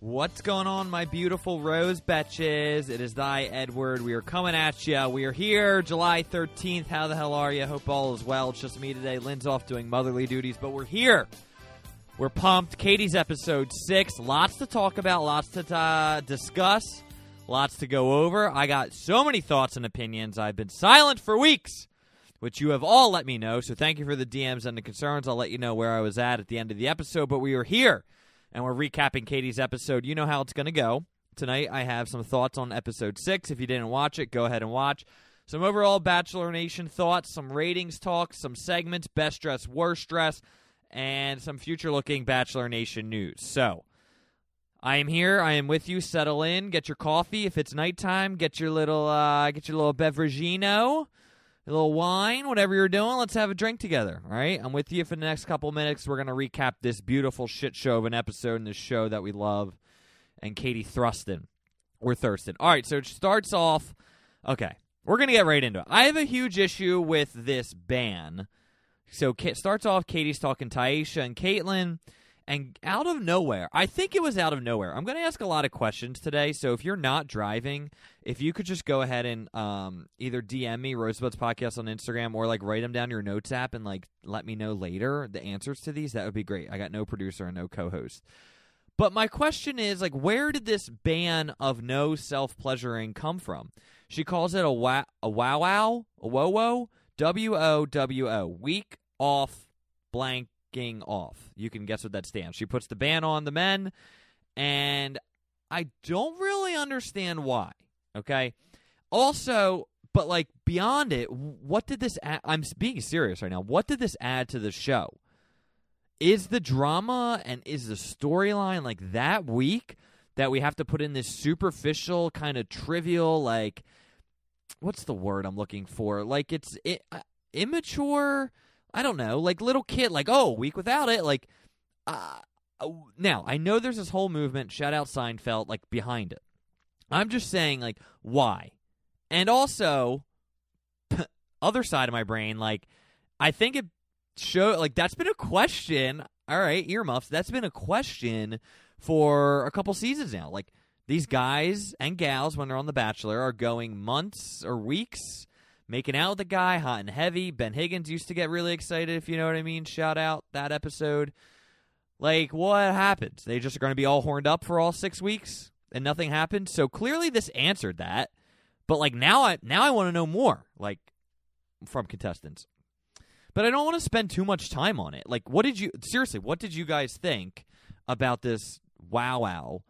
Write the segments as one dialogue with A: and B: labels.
A: What's going on, my beautiful rose betches? It is thy Edward. We are coming at you. We are here, July 13th. How the hell are you? Hope all is well. It's just me today. Lynn's off doing motherly duties, but we're here. We're pumped. Katie's episode six. Lots to talk about, lots to uh, discuss, lots to go over. I got so many thoughts and opinions. I've been silent for weeks, which you have all let me know. So thank you for the DMs and the concerns. I'll let you know where I was at at the end of the episode, but we are here and we're recapping Katie's episode. You know how it's going to go. Tonight, I have some thoughts on episode six. If you didn't watch it, go ahead and watch. Some overall Bachelor Nation thoughts, some ratings talk, some segments, best dress, worst dress, and some future looking Bachelor Nation news. So, I am here. I am with you. Settle in. Get your coffee. If it's nighttime, get your little uh, get your little beveragino a little wine, whatever you're doing, let's have a drink together. All right, I'm with you for the next couple minutes. We're gonna recap this beautiful shit show of an episode in this show that we love, and Katie Thruston. We're Thurston. All right, so it starts off. Okay, we're gonna get right into it. I have a huge issue with this ban. So it starts off. Katie's talking Tayshia and Kaitlyn. And out of nowhere, I think it was out of nowhere. I'm going to ask a lot of questions today. So if you're not driving, if you could just go ahead and um, either DM me Rosebuds Podcast on Instagram or like write them down your notes app and like let me know later the answers to these, that would be great. I got no producer and no co-host. But my question is like, where did this ban of no self pleasuring come from? She calls it a wow, a wow wow, a wo wo, W O W O, week off blank off. You can guess what that stands. She puts the ban on the men, and I don't really understand why. Okay. Also, but like beyond it, what did this add? I'm being serious right now. What did this add to the show? Is the drama and is the storyline like that weak that we have to put in this superficial kind of trivial like what's the word I'm looking for? Like it's it, uh, immature I don't know, like little kid, like oh, week without it, like. Uh, now I know there's this whole movement, shout out Seinfeld, like behind it. I'm just saying, like, why? And also, other side of my brain, like, I think it show like that's been a question. All right, earmuffs. That's been a question for a couple seasons now. Like these guys and gals, when they're on The Bachelor, are going months or weeks making out with the guy, hot and heavy. Ben Higgins used to get really excited, if you know what I mean. Shout out that episode. Like, what happens? They just are going to be all horned up for all six weeks and nothing happened. So clearly, this answered that. But like now, I now I want to know more, like from contestants. But I don't want to spend too much time on it. Like, what did you seriously? What did you guys think about this? Wow, wow.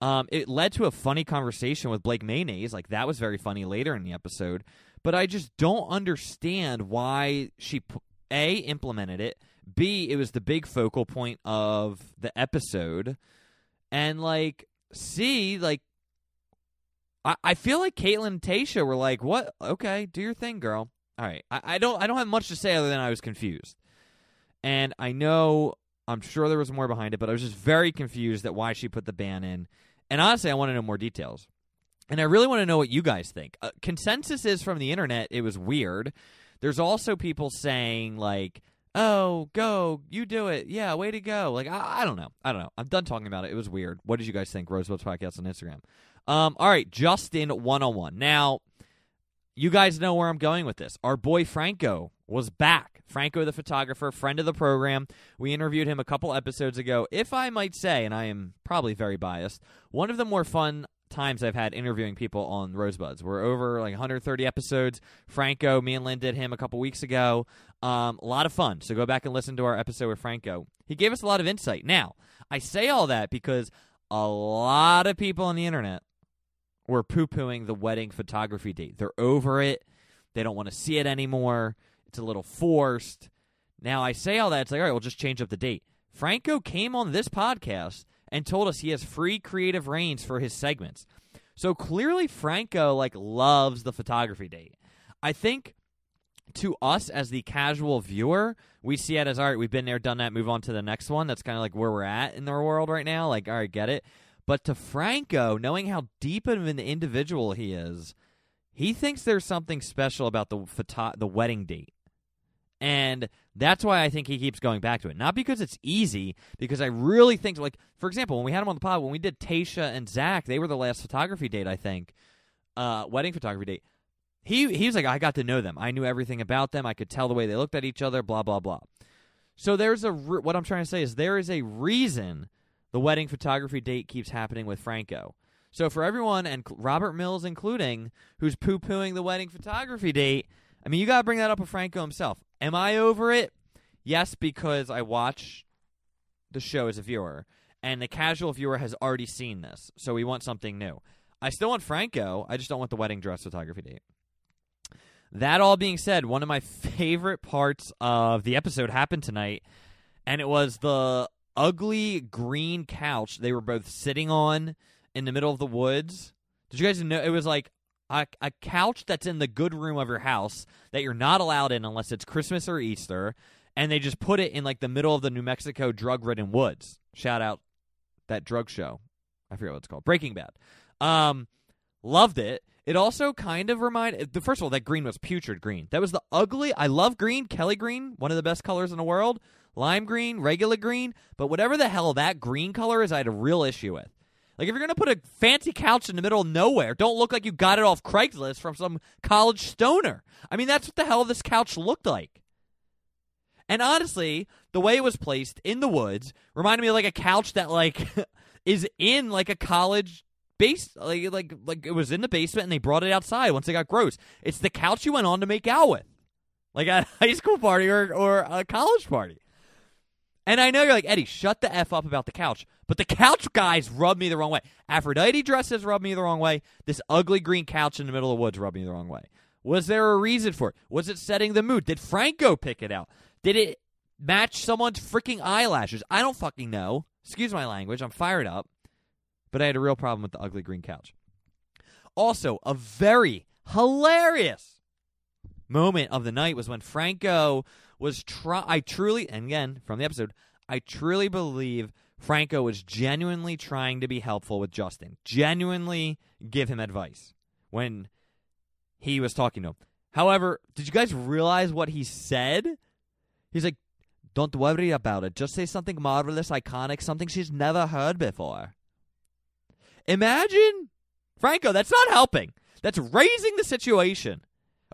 A: Um, it led to a funny conversation with Blake Mayonnaise. Like that was very funny later in the episode but I just don't understand why she a implemented it. B it was the big focal point of the episode, and like C like I, I feel like Kaitlyn and Tayshia were like, "What? Okay, do your thing, girl." All right, I, I don't I don't have much to say other than I was confused, and I know I'm sure there was more behind it, but I was just very confused at why she put the ban in. And honestly, I want to know more details. And I really want to know what you guys think. Uh, consensus is from the internet, it was weird. There's also people saying, like, oh, go, you do it. Yeah, way to go. Like, I, I don't know. I don't know. I'm done talking about it. It was weird. What did you guys think? Rosebuds Podcast on Instagram. Um, all right, Justin 101. Now, you guys know where I'm going with this. Our boy Franco was back. Franco, the photographer, friend of the program. We interviewed him a couple episodes ago. If I might say, and I am probably very biased, one of the more fun times I've had interviewing people on Rosebuds. We're over like 130 episodes. Franco, me and Lynn did him a couple weeks ago. Um, a lot of fun. So go back and listen to our episode with Franco. He gave us a lot of insight. Now, I say all that because a lot of people on the internet were poo pooing the wedding photography date. They're over it. They don't want to see it anymore. It's a little forced. Now, I say all that. It's like, all right, we'll just change up the date. Franco came on this podcast and told us he has free creative reins for his segments. So clearly Franco like loves the photography date. I think to us as the casual viewer, we see it as all right, we've been there, done that, move on to the next one. That's kind of like where we're at in our world right now. Like, all right, get it. But to Franco, knowing how deep of an individual he is, he thinks there's something special about the photo- the wedding date. And That's why I think he keeps going back to it. Not because it's easy, because I really think, like, for example, when we had him on the pod, when we did Tayshia and Zac, they were the last photography date, I think, uh, wedding photography date. He he was like, I got to know them. I knew everything about them. I could tell the way they looked at each other. Blah blah blah. So there's a re- what I'm trying to say is there is a reason the wedding photography date keeps happening with Franco. So for everyone and Robert Mills including who's poo pooing the wedding photography date, I mean you got to bring that up with Franco himself. Am I over it? Yes, because I watch the show as a viewer, and the casual viewer has already seen this, so we want something new. I still want Franco. I just don't want the wedding dress photography date. That all being said, one of my favorite parts of the episode happened tonight, and it was the ugly green couch they were both sitting on in the middle of the woods. Did you guys know it was like a, a couch that's in the good room of your house that you're not allowed in unless it's Christmas or Easter, and they just put it in like the middle of the New Mexico drug-ridden woods. Shout out that drug show. I forget what it's called. Breaking Bad. Um, loved it. It also kind of reminded first of all that green was putrid green. That was the ugly. I love green, Kelly green, one of the best colors in the world. Lime green, regular green, but whatever the hell that green color is, I had a real issue with. Like if you're gonna put a fancy couch in the middle of nowhere, don't look like you got it off Craigslist from some college stoner. I mean, that's what the hell this couch looked like. And honestly, the way it was placed in the woods reminded me of like a couch that like is in like a college base like like like it was in the basement and they brought it outside once it got gross. It's the couch you went on to make out with. Like a high school party or or a college party. And I know you're like, Eddie, shut the F up about the couch. But the couch guys rub me the wrong way. Aphrodite dresses rub me the wrong way. This ugly green couch in the middle of the woods rubbed me the wrong way. Was there a reason for it? Was it setting the mood? Did Franco pick it out? Did it match someone's freaking eyelashes? I don't fucking know. Excuse my language. I'm fired up. But I had a real problem with the ugly green couch. Also, a very hilarious moment of the night was when Franco was try I truly and again from the episode, I truly believe Franco was genuinely trying to be helpful with Justin. Genuinely give him advice when he was talking to him. However, did you guys realize what he said? He's like, Don't worry about it. Just say something marvelous, iconic, something she's never heard before. Imagine Franco, that's not helping. That's raising the situation.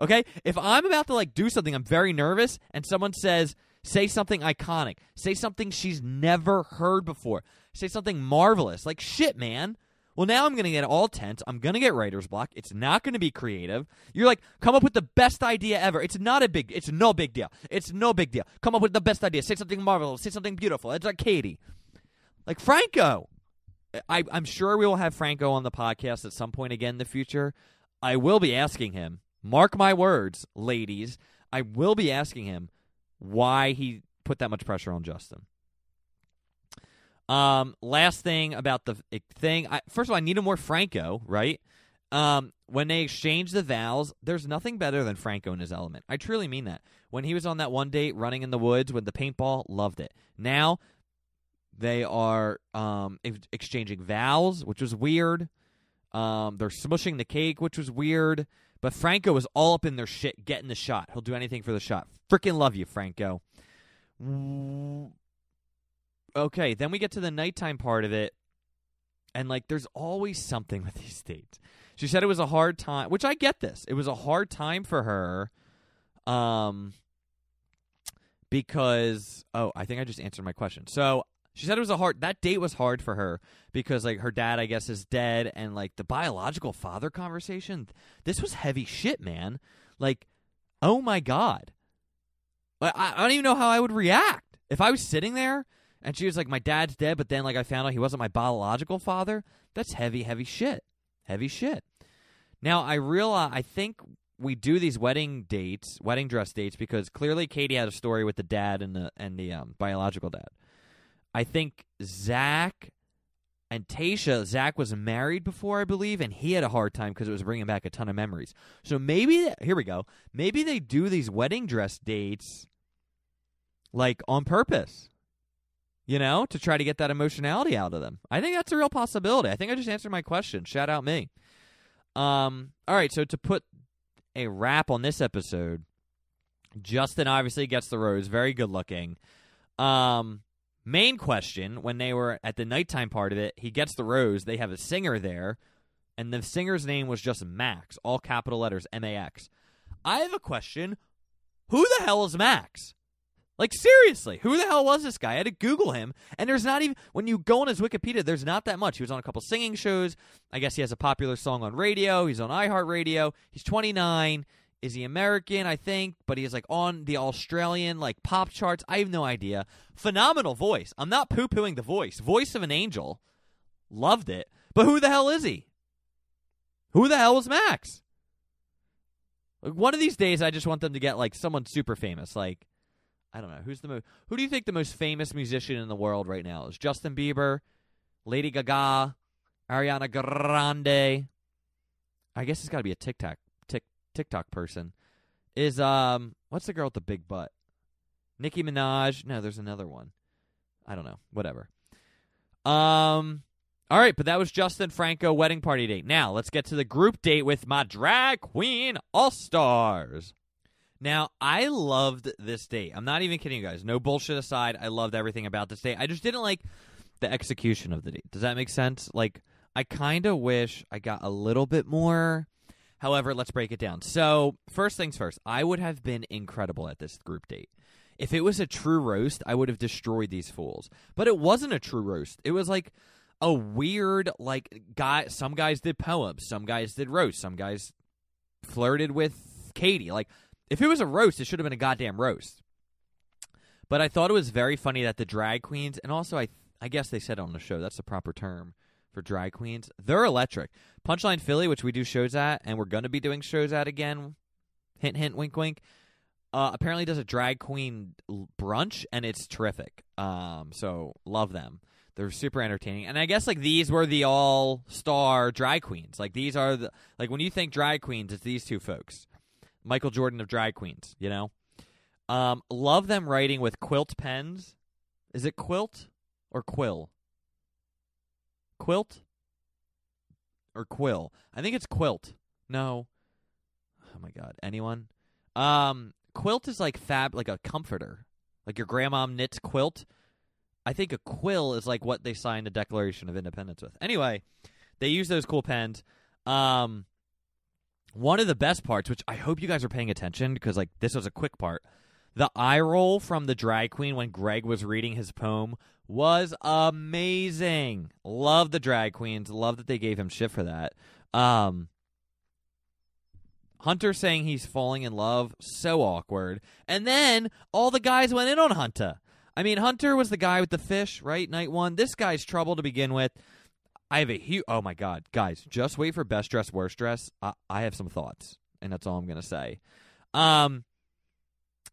A: Okay? If I'm about to like do something, I'm very nervous, and someone says, say something iconic, say something she's never heard before, say something marvelous. Like, shit, man. Well, now I'm going to get all tense. I'm going to get writer's block. It's not going to be creative. You're like, come up with the best idea ever. It's not a big, it's no big deal. It's no big deal. Come up with the best idea. Say something marvelous. Say something beautiful. It's like Katie. Like Franco. I, I'm sure we will have Franco on the podcast at some point again in the future. I will be asking him Mark my words, ladies. I will be asking him why he put that much pressure on Justin. Um, last thing about the thing. I, first of all, I need a more Franco, right? Um, when they exchange the vows, there's nothing better than Franco in his element. I truly mean that. When he was on that one date running in the woods with the paintball, loved it. Now they are um, ex- exchanging vows, which was weird. Um, they're smushing the cake, which was weird. But Franco is all up in their shit, getting the shot. He'll do anything for the shot. Freaking love you, Franco. Okay, then we get to the nighttime part of it, and like, there's always something with these dates. She said it was a hard time, which I get this. It was a hard time for her, um, because oh, I think I just answered my question. So she said it was a hard that date was hard for her because like her dad I guess is dead and like the biological father conversation this was heavy shit man. Like oh my god. I, I don't even know how I would react. If I was sitting there and she was like my dad's dead but then like I found out he wasn't my biological father that's heavy heavy shit. Heavy shit. Now I realize I think we do these wedding dates wedding dress dates because clearly Katie had a story with the dad and the and the um, biological dad I think Zac and Tayshia, Zac was married before, I believe, and he had a hard time because it was bringing back a ton of memories. So maybe, here we go. Maybe they do these wedding dress dates like on purpose, you know, to try to get that emotionality out of them. I think that's a real possibility. I think I just answered my question. Shout out me. Um, all right, so to put a wrap on this episode, Justin obviously gets the rose, very good looking. Um, main question when they were at the nighttime part of it, he gets the rose. They have a singer there, and the singer's name was just Max, all capital letters, M A X. I have a question. Who the hell is Max? Like seriously, who the hell was this guy? I had to Google him, and there's not even when you go on his Wikipedia, there's not that much. He was on a couple singing shows. I guess he has a popular song on radio. He's on iHeartRadio. He's 29. Is he American? I think, but he's like on the Australian like pop charts. I have no idea. Phenomenal voice. I'm not poo pooing the voice. Voice of an angel. Loved it. But who the hell is he? Who the hell was Max? Like one of these days, I just want them to get like someone super famous. Like I don't know who's the most. Who do you think the most famous musician in the world right now is? Justin Bieber, Lady Gaga, Ariana Grande. I guess it's got to be a TikTok Tik TikTok person. Is um what's the girl with the big butt? Nicki Minaj. No, there's another one. I don't know. Whatever. Um. All right, but that was Justin Franco wedding party date. Now let's get to the group date with my drag queen all stars. Now, I loved this date. I'm not even kidding you guys. No bullshit aside, I loved everything about this date. I just didn't like the execution of the date. Does that make sense? Like, I kind of wish I got a little bit more. However, let's break it down. So, first things first, I would have been incredible at this group date. If it was a true roast, I would have destroyed these fools. But it wasn't a true roast. It was like a weird, like, guy. Some guys did poems, some guys did roast, some guys flirted with Katie. Like, if it was a roast, it should have been a goddamn roast. But I thought it was very funny that the drag queens, and also I, I guess they said on the show that's the proper term for drag queens. They're electric. Punchline Philly, which we do shows at, and we're gonna be doing shows at again. Hint, hint, wink, wink. Uh, apparently does a drag queen brunch, and it's terrific. Um, so love them. They're super entertaining, and I guess like these were the all star drag queens. Like these are the like when you think drag queens, it's these two folks. Michael Jordan of drag queens, you know? Um, love them writing with quilt pens. Is it quilt or quill? Quilt or quill? I think it's quilt. No. Oh my god. Anyone? Um, quilt is like fab, like a comforter. Like your grandma knits quilt. I think a quill is like what they signed the Declaration of Independence with. Anyway, they use those cool pens. Um, one of the best parts, which I hope you guys are paying attention because like this was a quick part. The eye roll from the drag queen when Greg was reading his poem was amazing. Love the drag queens. Love that they gave him shit for that. Um, Hunter saying he's falling in love, so awkward. And then all the guys went in on Hunter. I mean, Hunter was the guy with the fish, right? Night one. This guy's trouble to begin with. I have a huge. Oh my god, guys! Just wait for best dress, worst dress. I, I have some thoughts, and that's all I'm gonna say. Um,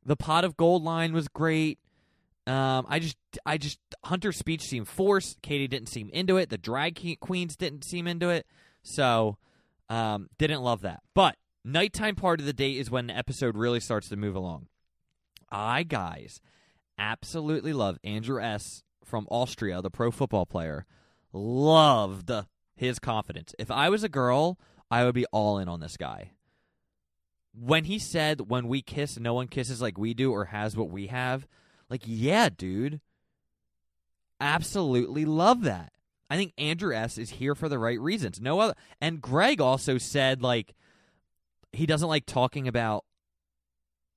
A: the pot of gold line was great. Um, I just, I just Hunter's speech seemed forced. Katie didn't seem into it. The drag queens didn't seem into it. So, um, didn't love that. But nighttime part of the day is when the episode really starts to move along. I guys absolutely love Andrew S. from Austria, the pro football player loved his confidence. If I was a girl, I would be all in on this guy. When he said, when we kiss, no one kisses like we do or has what we have, like, yeah, dude. Absolutely love that. I think Andrew S. is here for the right reasons. No other. And Greg also said, like, he doesn't like talking about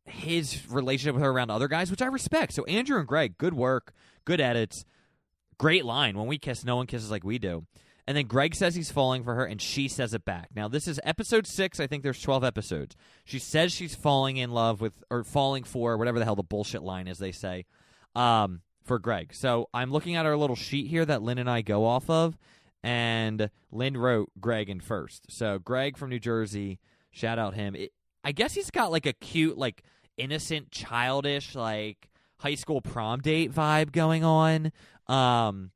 A: his relationship with her around other guys, which I respect. So Andrew and Greg, good work, good edits. Great line. When we kiss, no one kisses like we do. And then Greg says he's falling for her, and she says it back. Now, this is episode six. I think there's 12 episodes. She says she's falling in love with, or falling for, whatever the hell the bullshit line is, they say, um, for Greg. So I'm looking at our little sheet here that Lynn and I go off of, and Lynn wrote Greg in first. So Greg from New Jersey, shout out him. It, I guess he's got like a cute, like innocent, childish, like high school prom date vibe going on. Um,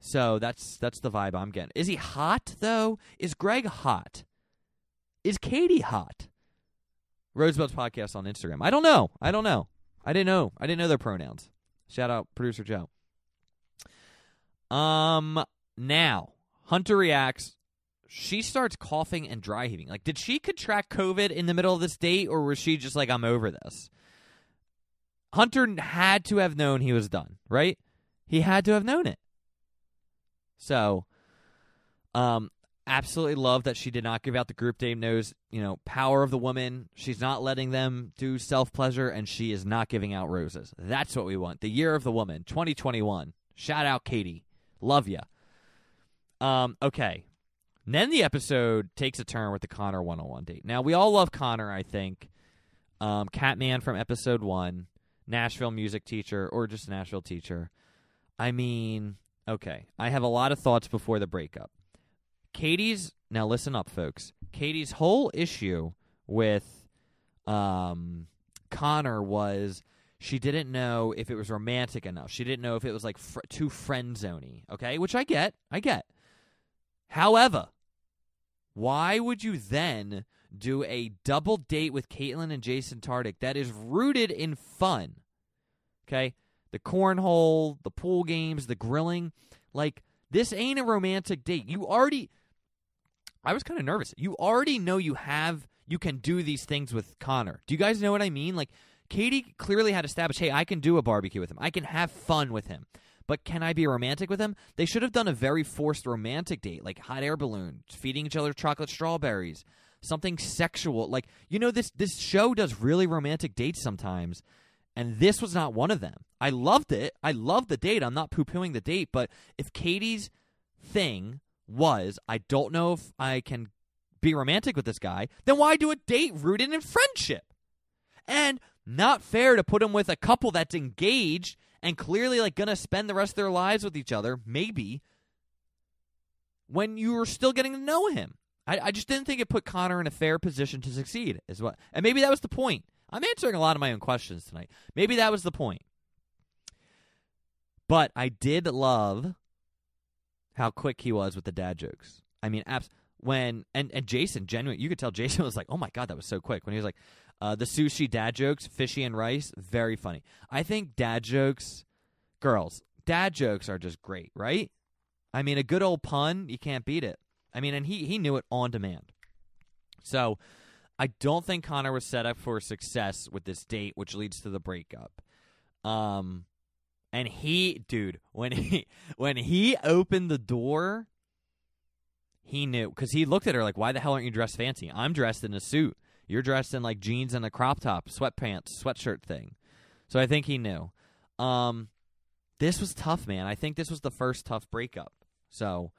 A: so that's that's the vibe I'm getting. Is he hot though? Is Greg hot? Is Katie hot? Rosebuds podcast on Instagram. I don't know. I don't know. I didn't know. I didn't know their pronouns. Shout out producer Joe. Um now, Hunter reacts. She starts coughing and dry heaving. Like, did she contract COVID in the middle of this date, or was she just like, I'm over this? Hunter had to have known he was done, right? He had to have known it. So, um, absolutely love that she did not give out the group name knows you know power of the woman. She's not letting them do self pleasure and she is not giving out roses. That's what we want. The year of the woman 2021 shout out katie. Love ya. Um okay. And then the episode takes a turn with the connor 101 date. Now we all love connor i think. Um catman from episode one nashville music teacher or just nashville teacher. I mean okay i have a lot of thoughts before the breakup Katie's now listen up, folks. Katie's whole issue with um, Connor was she didn't know if it was romantic enough. She didn't know if it was like fr- too friend zony. Okay, which I get, I get. However, why would you then do a double date with Kaitlyn and Jason Tartick that is rooted in fun? Okay, the cornhole, the pool games, the grilling, like this ain't a romantic date. You already I was kind of nervous. You already know you have you can do these things with Connor. Do you guys know what I mean? Like Katie clearly had established, hey, I can do a barbecue with him. I can have fun with him. But can I be romantic with him? They should have done a very forced romantic date, like hot air balloon, feeding each other chocolate strawberries, something sexual. Like you know, this this show does really romantic dates sometimes, and this was not one of them. I loved it. I loved the date. I'm not poo pooing the date, but if Katie's thing was I don't know if I can be romantic with this guy, then why do a date rooted in friendship? And not fair to put him with a couple that's engaged and clearly like gonna spend the rest of their lives with each other, maybe, when you were still getting to know him. I, I just didn't think it put Connor in a fair position to succeed, is what and maybe that was the point. I'm answering a lot of my own questions tonight. Maybe that was the point. But I did love how quick he was with the dad jokes. I mean, abs- when and and Jason, genuine, you could tell Jason was like, "Oh my god, that was so quick." When he was like, uh, "The sushi dad jokes, fishy and rice, very funny." I think dad jokes, girls, dad jokes are just great, right? I mean, a good old pun, you can't beat it. I mean, and he he knew it on demand. So, I don't think Connor was set up for success with this date, which leads to the breakup. Um, and he, dude, when he when he opened the door, he knew because he looked at her like, "Why the hell aren't you dressed fancy? I'm dressed in a suit. You're dressed in like jeans and a crop top, sweatpants, sweatshirt thing." So I think he knew. Um, this was tough, man. I think this was the first tough breakup. So,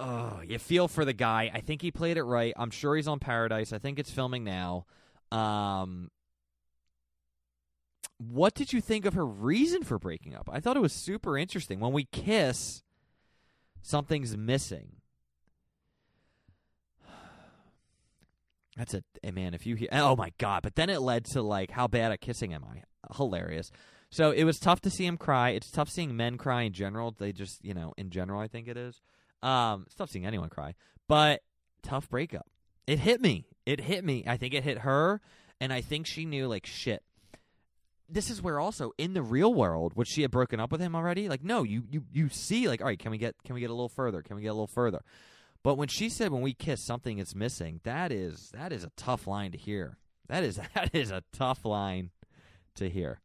A: oh, you feel for the guy. I think he played it right. I'm sure he's on Paradise. I think it's filming now. Um, what did you think of her reason for breaking up? I thought it was super interesting. When we kiss, something's missing. That's a hey man. If you hear, oh my god! But then it led to like, how bad at kissing am I? Hilarious. So it was tough to see him cry. It's tough seeing men cry in general. They just, you know, in general, I think it is. Um, tough seeing anyone cry, but tough breakup. It hit me. It hit me. I think it hit her, and I think she knew like shit this is where also in the real world, would she have broken up with him already? Like, no, you you you see, like, all right, can we get can we get a little further? Can we get a little further? But when she said when we kiss something is missing, that is that is a tough line to hear. That is that is a tough line to hear.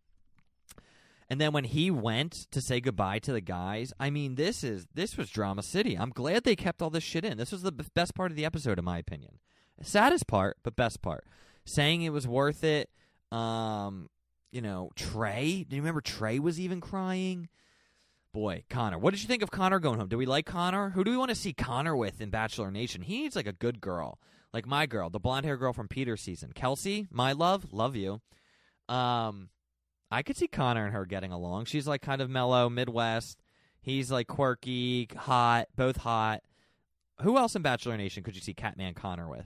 A: And then when he went to say goodbye to the guys, I mean, this is this was drama city. I'm glad they kept all this shit in. This was the best part of the episode, in my opinion. Saddest part, but best part. Saying it was worth it. Um, you know, Trey. Do you remember Trey was even crying? Boy, Connor. What did you think of Connor going home? Do we like Connor? Who do we want to see Connor with in Bachelor Nation? He needs like a good girl, like my girl, the blonde hair girl from Peter's season, Kelsey. My love, love you. Um, I could see Connor and her getting along. She's like kind of mellow, Midwest. He's like quirky, hot, both hot. Who else in Bachelor Nation could you see Catman Connor with?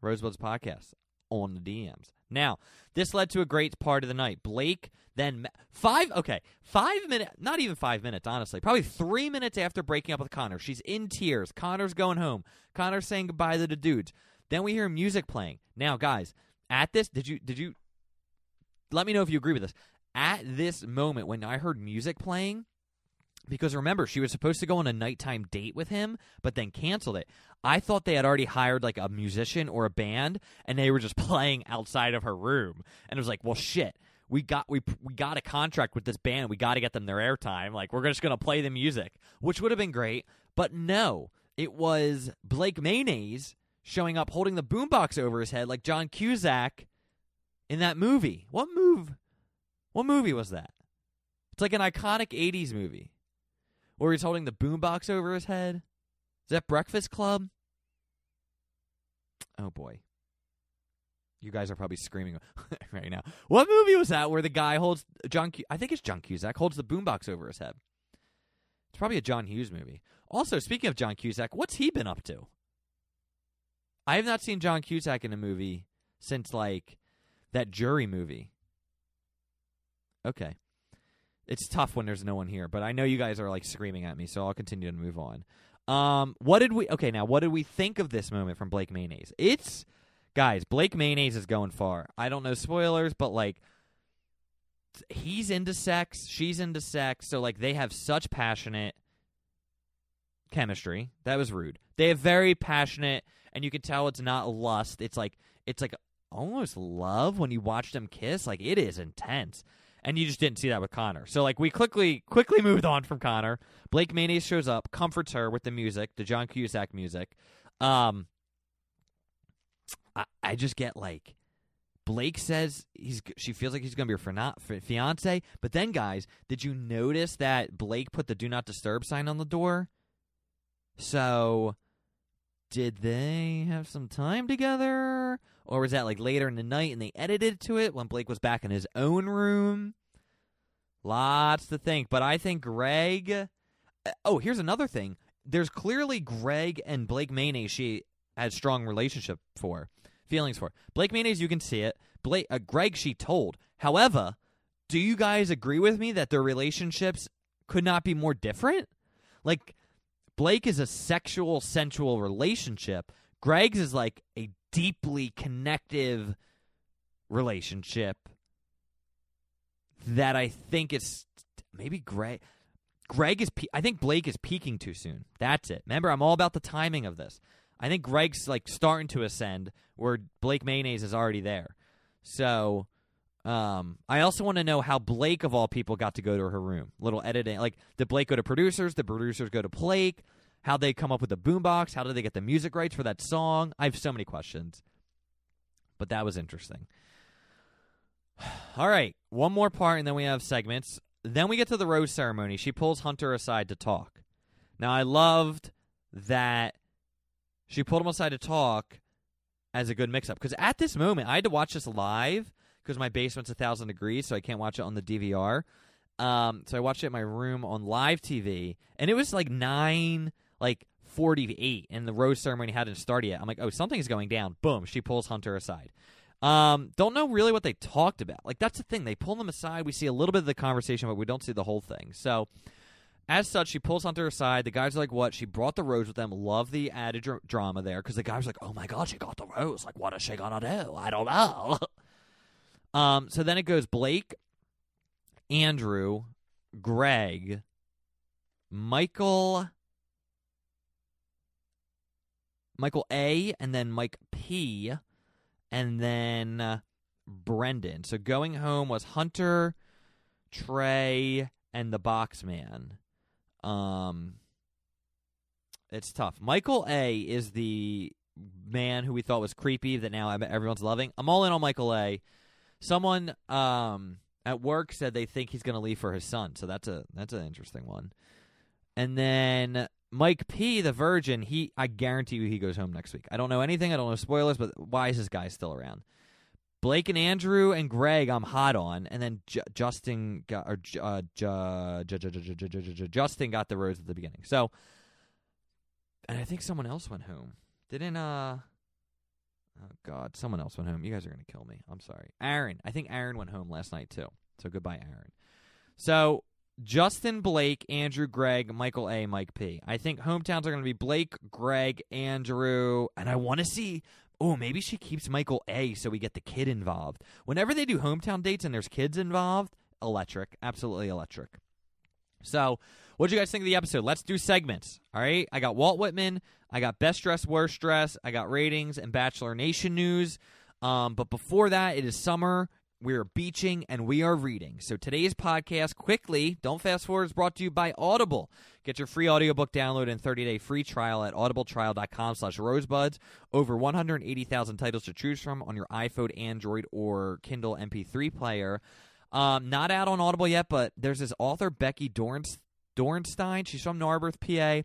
A: Rosebud's podcast on the DMs. Now, this led to a great part of the night. Blake then five okay, five minutes, not even five minutes, honestly, probably three minutes after breaking up with Connor. She's in tears. Connor's going home. Connor's saying goodbye to the dudes. Then we hear music playing. Now, guys, at this, did you did you let me know if you agree with this? At this moment, when I heard music playing, because remember she was supposed to go on a nighttime date with him but then canceled it i thought they had already hired like a musician or a band and they were just playing outside of her room and it was like well shit we got we we got a contract with this band. We got to get them their airtime. Like we're just gonna play the music, which would have been great. But no, it was Blake Mayonnaise showing up holding the boombox over his head like John Cusack in that movie. What move? What movie was that? It's like an iconic '80s movie where he's holding the boombox over his head. Is that Breakfast Club? Oh boy. You guys are probably screaming right now. What movie was that where the guy holds John? I think it's John Cusack holds the boombox over his head. It's probably a John Hughes movie. Also, speaking of John Cusack, what's he been up to? I have not seen John Cusack in a movie since like that jury movie. Okay. It's tough when there's no one here, but I know you guys are like screaming at me, so I'll continue to move on. Um, what did we? Okay, now what did we think of this moment from Blake Mayonnaise? It's guys, Blake Mayonnaise is going far. I don't know spoilers, but like he's into sex, she's into sex, so like they have such passionate chemistry. That was rude. They have very passionate, and you can tell it's not lust. It's like it's like almost love when you watch them kiss. Like it is intense and you just didn't see that with Connor. So like we quickly quickly moved on from Connor. Blake Mayonnaise shows up, comforts her with the music, the John Cusack music. Um, I, I just get like Blake says he's she feels like he's going to be her fiance, but then guys, did you notice that Blake put the do not disturb sign on the door? So did they have some time together? Or was that like later in the night and they edited to it when Blake was back in his own room? Lots to think. But I think Greg. Uh, oh, here's another thing. There's clearly Greg and Blake Mayonnaise she had strong relationship for, feelings for. Blake Mayonnaise, you can see it. Blake, uh, Greg, she told. However, do you guys agree with me that their relationships could not be more different? Like, Blake is a sexual, sensual relationship. Greg's is like a deeply connective relationship that I think is maybe Greg. Greg is. Pe- I think Blake is peaking too soon. That's it. Remember, I'm all about the timing of this. I think Greg's like starting to ascend, where Blake Mayonnaise is already there. So um, I also want to know how Blake, of all people, got to go to her room. Little editing. Like, did Blake go to producers? Did producers go to Blake? How they come up with the boombox? How did they get the music rights for that song? I have so many questions. But that was interesting. All right, one more part, and then we have segments. Then we get to the rose ceremony. She pulls Hunter aside to talk. Now, I loved that she pulled him aside to talk as a good mix up. Because at this moment, I had to watch this live because my basement's a thousand degrees, so I can't watch it on the DVR. Um, so I watched it in my room on live TV, and it was like nine, like forty-eight, and the rose ceremony hadn't started yet. I'm like, oh, something's going down. Boom, she pulls Hunter aside. Um, don't know really what they talked about. Like that's the thing. They pull them aside. We see a little bit of the conversation, but we don't see the whole thing. So, as such, she pulls Hunter aside. The guys are like, "What?" She brought the rose with them. Love the added dr- drama there because the guys are like, "Oh my god, she got the rose! Like, what is she gonna do? I don't know." Um, so then it goes Blake, Andrew, Greg, Michael, Michael A, and then Mike P, and then uh, Brendan. So going home was Hunter, Trey, and the box man. Um, it's tough. Michael A is the man who we thought was creepy that now everyone's loving. I'm all in on Michael A. Someone um, at work said they think he's going to leave for his son, so that's a that's an interesting one. And then Mike P, the Virgin, he I guarantee you he goes home next week. I don't know anything. I don't know spoilers, but why is this guy still around? Blake and Andrew and Greg, I'm hot on, and then Justin got, or Justin got the rose at the beginning. So, and I think someone else went home. Didn't uh Oh God, someone else went home. You guys are gonna kill me. I'm sorry. Aaron. I think Aaron went home last night too. So goodbye, Aaron. So Justin, Blake, Andrew, Greg, Michael A, Mike P. I think hometowns are gonna be Blake, Greg, Andrew, and I want to see. Oh, maybe she keeps Michael A so we get the kid involved. Whenever they do hometown dates and there's kids involved, electric, absolutely electric. So, what do you guys think of the episode? Let's do segments. All right, I got Walt Whitman. I got best dress, worst dress. I got ratings and Bachelor Nation news. Um, but before that, it is summer. We are beaching, and we are reading. So today's podcast, quickly, don't fast forward, is brought to you by Audible. Get your free audiobook download and 30-day free trial at audibletrial.com slash rosebuds. Over 180,000 titles to choose from on your iPhone, Android, or Kindle MP3 player. Um, not out on Audible yet, but there's this author, Becky Dorns- Dorenstein. She's from Narberth, PA.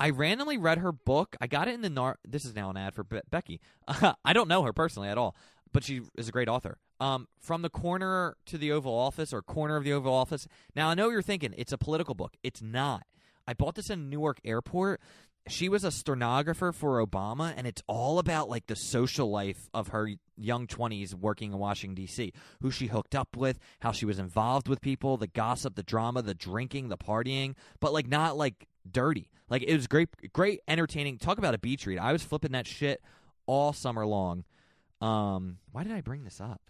A: I randomly read her book. I got it in the Nar. This is now an ad for Be- Becky. I don't know her personally at all, but she is a great author. Um, from the corner to the Oval Office or corner of the Oval Office. Now I know you're thinking it's a political book. It's not. I bought this in Newark Airport. She was a stenographer for Obama, and it's all about like the social life of her young 20s working in Washington, D.C., who she hooked up with, how she was involved with people, the gossip, the drama, the drinking, the partying, but like not like dirty. Like it was great, great, entertaining. Talk about a beach read. I was flipping that shit all summer long. Um, why did I bring this up?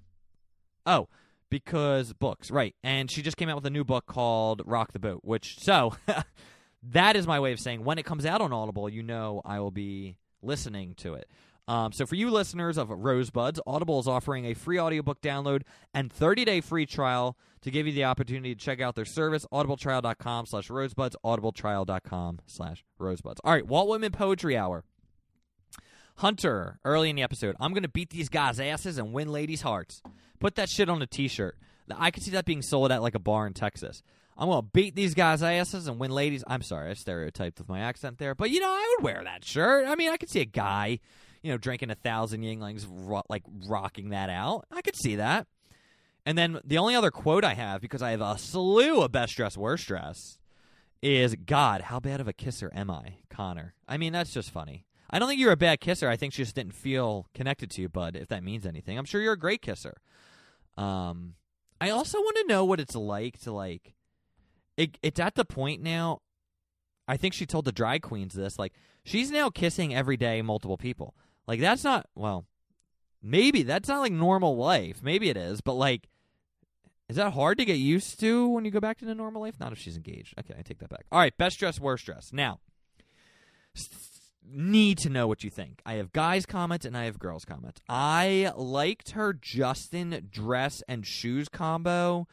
A: Oh, because books, right? And she just came out with a new book called Rock the Boat, which so that is my way of saying when it comes out on Audible, you know I will be listening to it. Um, so for you listeners of Rosebuds, Audible is offering a free audiobook download and 30-day free trial to give you the opportunity to check out their service, audibletrial.com slash rosebuds, audibletrial.com slash rosebuds. All right, Walt Whitman Poetry Hour. Hunter, early in the episode, I'm going to beat these guys' asses and win ladies' hearts. Put that shit on a t-shirt. I could see that being sold at like a bar in Texas. I'm gonna beat these guys' asses and win ladies. I'm sorry, I stereotyped with my accent there, but you know I would wear that shirt. I mean, I could see a guy, you know, drinking a thousand Yuenglings, ro- like rocking that out. I could see that. And then the only other quote I have, because I have a slew of best dress, worst dress, is God, how bad of a kisser am I, Connor? I mean, that's just funny. I don't think you're a bad kisser. I think she just didn't feel connected to you, bud. If that means anything, I'm sure you're a great kisser. Um, I also want to know what it's like to like. It, it's at the point now. I think she told the drag queens this. Like she's now kissing every day multiple people. Like that's not well. Maybe that's not like normal life. Maybe it is, but like, is that hard to get used to when you go back to the normal life? Not if she's engaged. Okay, I take that back. All right, best dress, worst dress. Now, need to know what you think. I have guys' comments and I have girls' comments. I liked her Justin dress and shoes combo.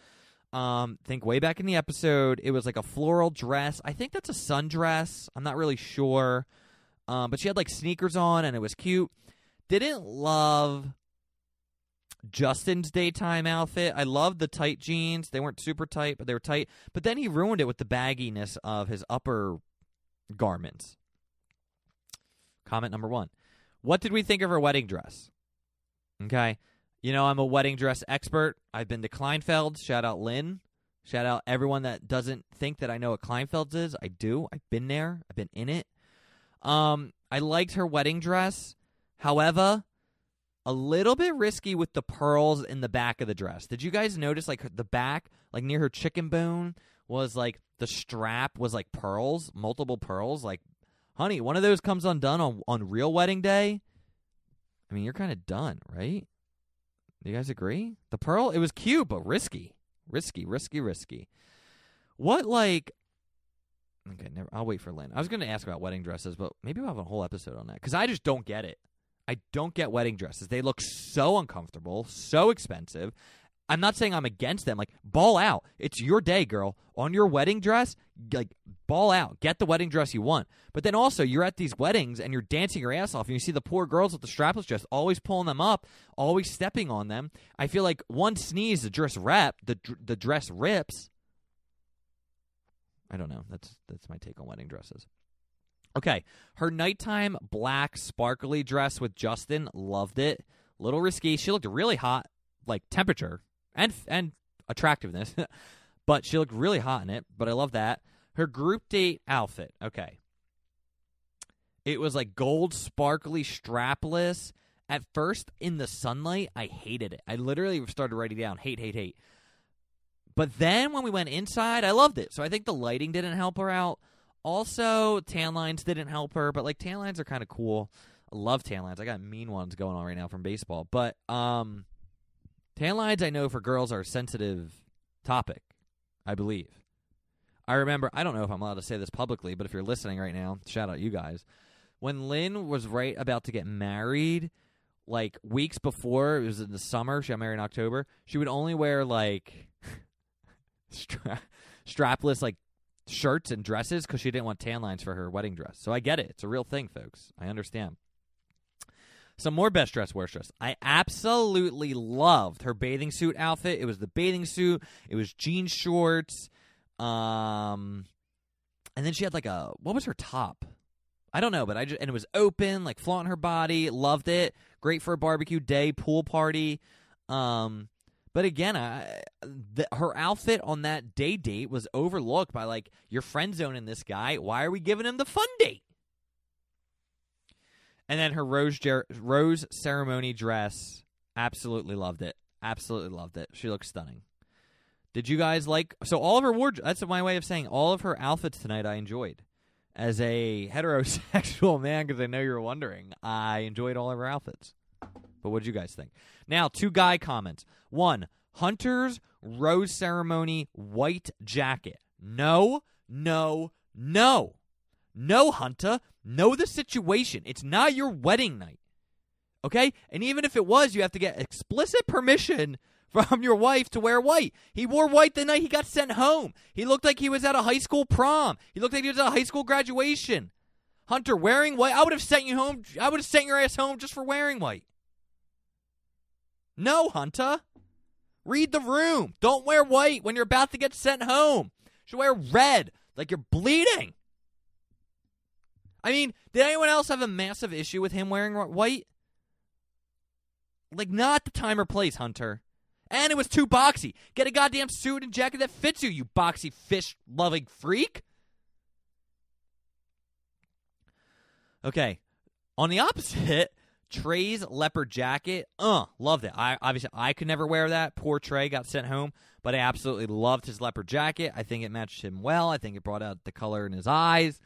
A: Um, think way back in the episode, it was like a floral dress. I think that's a sundress. I'm not really sure. Um, but she had like sneakers on and it was cute. Didn't love Justin's daytime outfit. I loved the tight jeans. They weren't super tight, but they were tight. But then he ruined it with the bagginess of his upper garments. Comment number one. What did we think of her wedding dress? Okay. You know, I'm a wedding dress expert. I've been to Kleinfeld. Shout out Lynn. Shout out everyone that doesn't think that I know what Kleinfeld's is. I do. I've been there. I've been in it. Um, I liked her wedding dress. However, a little bit risky with the pearls in the back of the dress. Did you guys notice like the back, like near her chicken bone, was like the strap was like pearls, multiple pearls, like honey, one of those comes undone on on real wedding day. I mean, you're kind of done, right? You guys agree? The pearl, it was cute, but risky, risky, risky, risky. What like? Okay, never. I'll wait for Lynn. I was going to ask about wedding dresses, but maybe we'll have a whole episode on that because I just don't get it. I don't get wedding dresses. They look so uncomfortable, so expensive. I'm not saying I'm against them. Like, ball out. It's your day, girl. On your wedding dress, like, ball out. Get the wedding dress you want. But then also, you're at these weddings and you're dancing your ass off, and you see the poor girls with the strapless dress always pulling them up, always stepping on them. I feel like one sneeze, the dress rep, the the dress rips. I don't know. That's that's my take on wedding dresses. Okay, her nighttime black sparkly dress with Justin loved it. Little risky. She looked really hot, like temperature and and attractiveness, but she looked really hot in it. But I love that. Her group date outfit. Okay, it was like gold sparkly strapless. At first, in the sunlight, I hated it. I literally started writing down hate, hate, hate. But then when we went inside, I loved it. So I think the lighting didn't help her out. Also, tan lines didn't help her, but like tan lines are kind of cool. I love tan lines. I got mean ones going on right now from baseball. But um tan lines I know for girls are a sensitive topic, I believe. I remember I don't know if I'm allowed to say this publicly, but if you're listening right now, shout out you guys. When Lynn was right about to get married, like weeks before it was in the summer. She got married in October. She would only wear like stra- strapless like shirts and dresses because she didn't want tan lines for her wedding dress. So I get it. It's a real thing, folks. I understand. Some more best dress worst dress. I absolutely loved her bathing suit outfit. It was the bathing suit. It was jean shorts. Um, and then she had like a what was her top? I don't know, but I just and it was open, like flaunting her body. Loved it. Great for a barbecue day, pool party. Um, but again, I, the, her outfit on that day date was overlooked by like your friend zoning this guy. Why are we giving him the fun date? And then her rose ger- rose ceremony dress, absolutely loved it. Absolutely loved it. She looks stunning. Did you guys like? So all of her wardrobe. That's my way of saying all of her outfits tonight. I enjoyed. As a heterosexual man, because I know you're wondering, I enjoyed all of her outfits. But what did you guys think? Now, two guy comments. One, Hunter's rose ceremony white jacket. No, no, no. No, Hunter. Know the situation. It's not your wedding night. Okay? And even if it was, you have to get explicit permission from your wife to wear white. He wore white the night he got sent home. He looked like he was at a high school prom. He looked like he was at a high school graduation. Hunter wearing white. I would have sent you home. I would have sent your ass home just for wearing white. No, Hunter. Read the room. Don't wear white when you're about to get sent home. You should wear red, like you're bleeding. I mean, did anyone else have a massive issue with him wearing white? Like, not the time or place, Hunter. And it was too boxy. Get a goddamn suit and jacket that fits you, you boxy fish loving freak. Okay. On the opposite, Trey's leopard jacket, uh, loved it. I obviously I could never wear that. Poor Trey got sent home, but I absolutely loved his leopard jacket. I think it matched him well. I think it brought out the color in his eyes.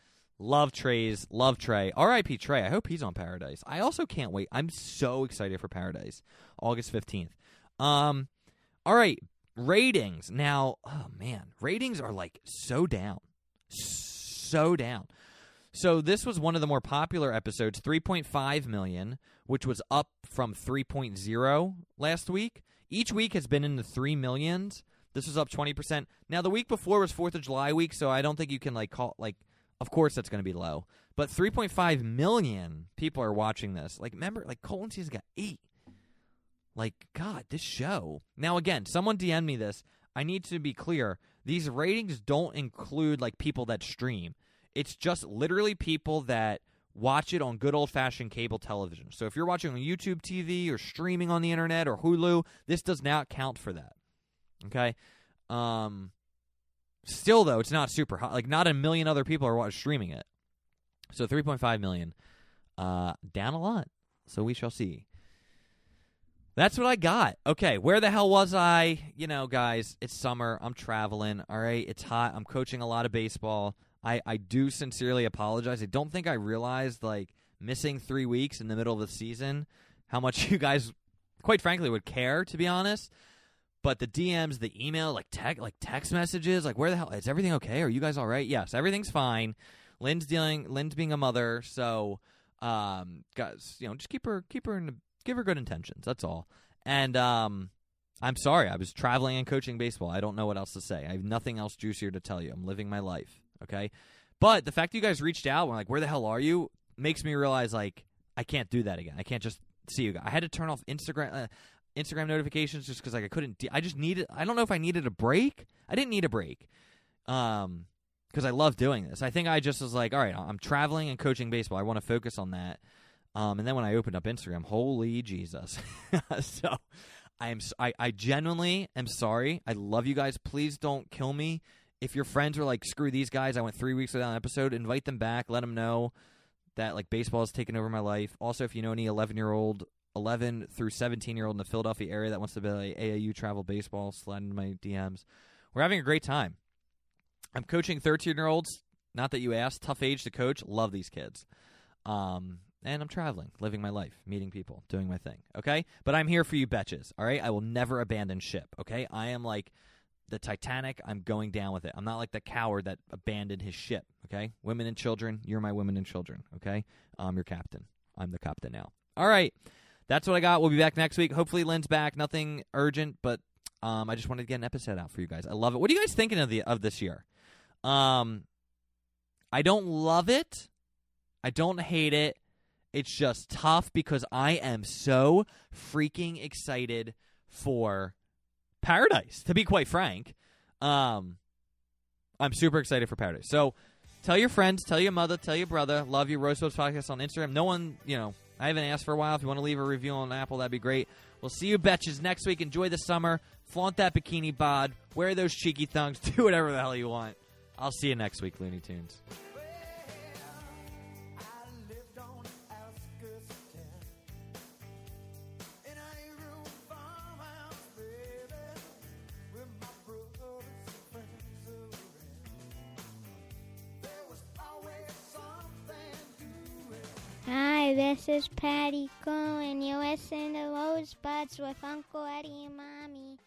A: Love Trey's, love Trey. R.I.P. Trey. I hope he's on Paradise. I also can't wait. I'm so excited for Paradise, August fifteenth. Um, all right, ratings now. Oh man, ratings are like so down, so down. So this was one of the more popular episodes, 3.5 million, which was up from 3.0 last week. Each week has been in the 3 millions. This was up 20%. Now the week before was 4th of July week, so I don't think you can like call like of course that's going to be low. But 3.5 million people are watching this. Like remember like Colton season got 8. Like god, this show. Now again, someone DM me this. I need to be clear. These ratings don't include like people that stream. It's just literally people that watch it on good old fashioned cable television. So if you're watching on YouTube TV or streaming on the internet or Hulu, this does not count for that. Okay? Um still though, it's not super hot. Like not a million other people are watching streaming it. So 3.5 million uh down a lot. So we shall see. That's what I got. Okay, where the hell was I? You know, guys, it's summer. I'm traveling. All right, it's hot. I'm coaching a lot of baseball. I, I do sincerely apologize. I don't think I realized like missing three weeks in the middle of the season how much you guys, quite frankly, would care. To be honest, but the DMs, the email, like tech, like text messages, like where the hell is everything okay? Are you guys all right? Yes, everything's fine. Lynn's dealing. Lynn's being a mother, so um, guys, you know, just keep her, keep her in, give her good intentions. That's all. And um, I'm sorry, I was traveling and coaching baseball. I don't know what else to say. I have nothing else juicier to tell you. I'm living my life. Okay. But the fact that you guys reached out, and like, where the hell are you? Makes me realize like I can't do that again. I can't just see you guys. I had to turn off Instagram uh, Instagram notifications just because like I couldn't. De- I just needed. I don't know if I needed a break. I didn't need a break. Um, because I love doing this. I think I just was like, all right, I'm traveling and coaching baseball. I want to focus on that. Um, and then when I opened up Instagram, holy Jesus! so I am. I I genuinely am sorry. I love you guys. Please don't kill me if your friends are like, screw these guys, I went three weeks without an episode, invite them back. Let them know that like baseball has taken over my life. Also, if you know any 11 year old, 11 through 17 year old in the Philadelphia area that wants to play AAU travel baseball, slide into my DMs. We're having a great time. I'm coaching 13 year olds. Not that you asked. Tough age to coach. Love these kids. Um, and I'm traveling, living my life, meeting people, doing my thing. Okay, but I'm here for you, betches. All right, I will never abandon ship. Okay, I am like the Titanic, I'm going down with it. I'm not like the coward that abandoned his ship. Okay, women and children, you're my women and children. Okay, I'm your captain. I'm the captain now. All right, that's what I got. We'll be back next week. Hopefully, Lynn's back. Nothing urgent, but um, I just wanted to get an episode out for you guys. I love it. What are you guys thinking of the of this year? Um, I don't love it. I don't hate it. It's just tough because I am so freaking excited for Paradise. To be quite frank, um, I'm super excited for Paradise. So tell your friends, tell your mother, tell your brother. Love you, Rose Podcast on Instagram. No one, you know, I haven't asked for a while. If you want to leave a review on Apple, that'd be great. We'll see you betches next week. Enjoy the summer. Flaunt that bikini bod. Wear those cheeky thongs. Do whatever the hell you want. I'll see you next week, Looney Tunes.
B: Hi, this is Patty Cohen. You listen to Rosebuds with Uncle Eddie and Mommy.